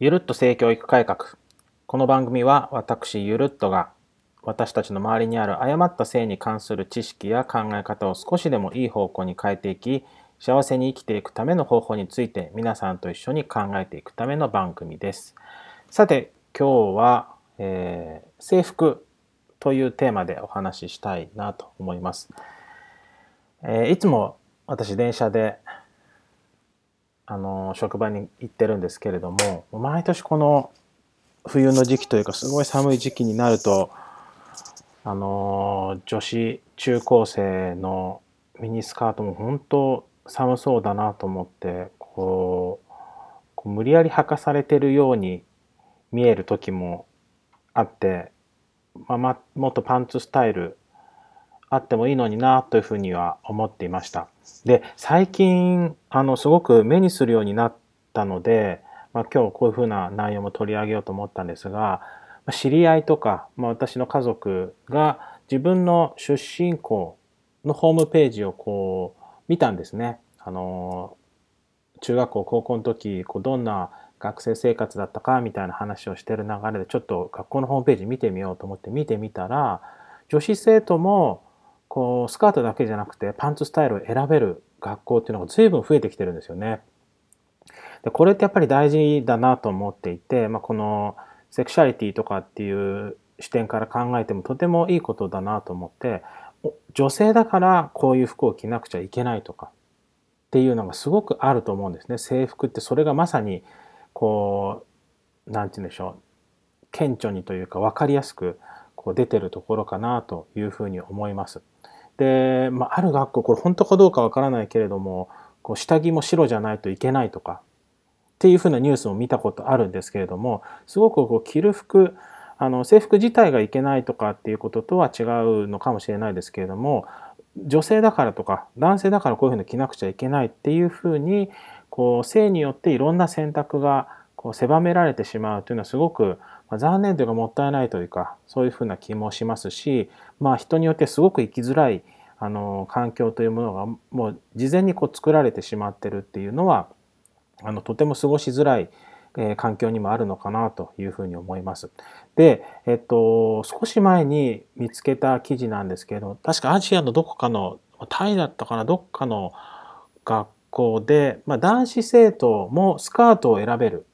ゆるっと性教育改革。この番組は私ゆるっとが私たちの周りにある誤った性に関する知識や考え方を少しでもいい方向に変えていき、幸せに生きていくための方法について皆さんと一緒に考えていくための番組です。さて、今日は、えー、制服というテーマでお話ししたいなと思います。えー、いつも私電車であの職場に行ってるんですけれども毎年この冬の時期というかすごい寒い時期になるとあの女子中高生のミニスカートも本当寒そうだなと思ってこう無理やり履かされてるように見える時もあって、まあ、もっとパンツスタイルあってもいいのになというふうには思っていました。で、最近、あの、すごく目にするようになったので、まあ、今日こういうふうな内容も取り上げようと思ったんですが、知り合いとか、まあ、私の家族が自分の出身校のホームページをこう見たんですね。あの、中学校、高校の時、こうどんな学生生活だったかみたいな話をしてる流れでちょっと学校のホームページ見てみようと思って見てみたら女子生徒もこうスカートだけじゃなくてパンツスタイルを選べる学校っていうのが随分増えてきてるんですよね。でこれってやっぱり大事だなと思っていて、まあ、このセクシャリティとかっていう視点から考えてもとてもいいことだなと思って女性だからこういう服を着なくちゃいけないとかっていうのがすごくあると思うんですね。制服ってそれがまさにこう何て言うんでしょう顕著にというか分かりやすくこう出てるところかなというふうに思います。で、まあ、ある学校、これ本当かどうかわからないけれども、こう下着も白じゃないといけないとか、っていうふうなニュースも見たことあるんですけれども、すごくこう着る服、あの制服自体がいけないとかっていうこととは違うのかもしれないですけれども、女性だからとか男性だからこういうふうに着なくちゃいけないっていうふうにこう性によっていろんな選択がこう狭められてしまうというのはすごく、残念というかもったいないというかそういうふうな気もしますし、まあ、人によってすごく生きづらいあの環境というものがもう事前にこう作られてしまってるっていうのはあのとても過ごしづらい、えー、環境にもあるのかなというふうに思います。で、えっと、少し前に見つけた記事なんですけど確かアジアのどこかのタイだったかなどっかの学校で、まあ、男子生徒もスカートを選べる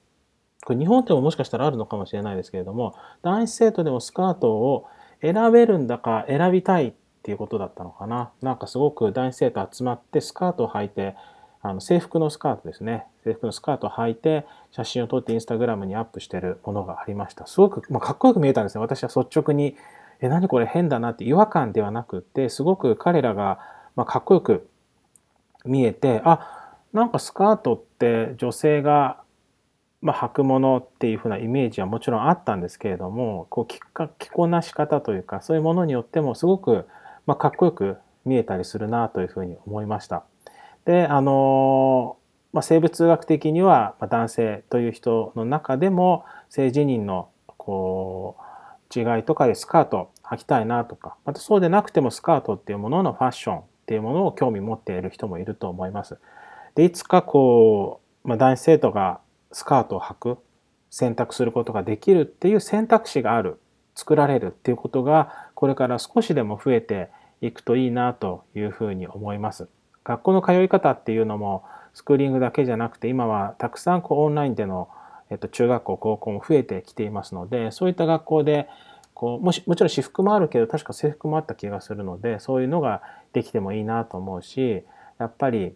これ日本でももしかしたらあるのかもしれないですけれども、男子生徒でもスカートを選べるんだか選びたいっっていうことだったのかな。なんかすごく男子生徒集まってスカートを履いて、あの制服のスカートですね。制服のスカートを履いて写真を撮ってインスタグラムにアップしてるものがありました。すごく、まあ、かっこよく見えたんですね。私は率直に、え、何これ変だなって違和感ではなくって、すごく彼らが、まあ、かっこよく見えて、あ、なんかスカートって女性がまあ、履くものっていうふうなイメージはもちろんあったんですけれどもこう着着こなし方というかそういうものによってもすごく、まあ、かっこよく見えたりするなというふうに思いました。であのまあ、生物学的には男性という人の中でも性自認のこう違いとかでスカート履きたいなとかまたそうでなくてもスカートっていうもののファッションっていうものを興味持っている人もいると思います。でいつかこう、まあ、男子生徒がスカートを履く選択することができるっていう選択肢がある作られるっていうことがこれから少しでも増えていくといいなというふうに思います。学校の通い方っていうのもスクーリングだけじゃなくて今はたくさんこうオンラインでの、えっと、中学校高校も増えてきていますのでそういった学校でこうもしもちろん私服もあるけど確か制服もあった気がするのでそういうのができてもいいなと思うしやっぱり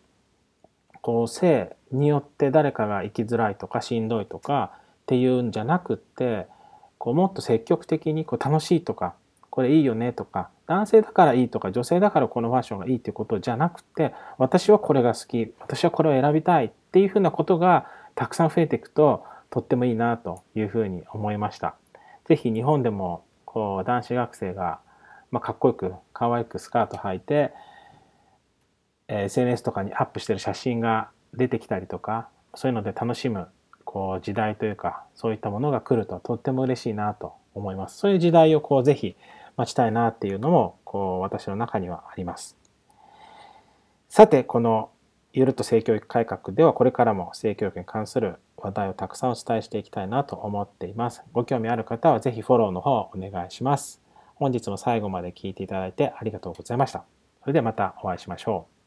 こう性によって誰かが生きづらいとかしんどいとかっていうんじゃなくってこうもっと積極的にこう楽しいとかこれいいよねとか男性だからいいとか女性だからこのファッションがいいっていうことじゃなくて私はこれが好き私はこれを選びたいっていうふうなことがたくさん増えていくととってもいいなというふうに思いました。是非日本でもこう男子学生が、まあ、かっこよく可愛くスカート履いてえ SNS とかにアップしてる写真が出てきたりとかそういうので楽しむこう時代というかそういったものが来るととっても嬉しいなと思います。そういう時代をこうぜひ待ちたいなっていうのもこう私の中にはあります。さてこのゆるっと性教育改革ではこれからも性教育に関する話題をたくさんお伝えしていきたいなと思っています。ご興味ある方はぜひフォローの方お願いします。本日も最後まで聞いていただいてありがとうございました。それではまたお会いしましょう。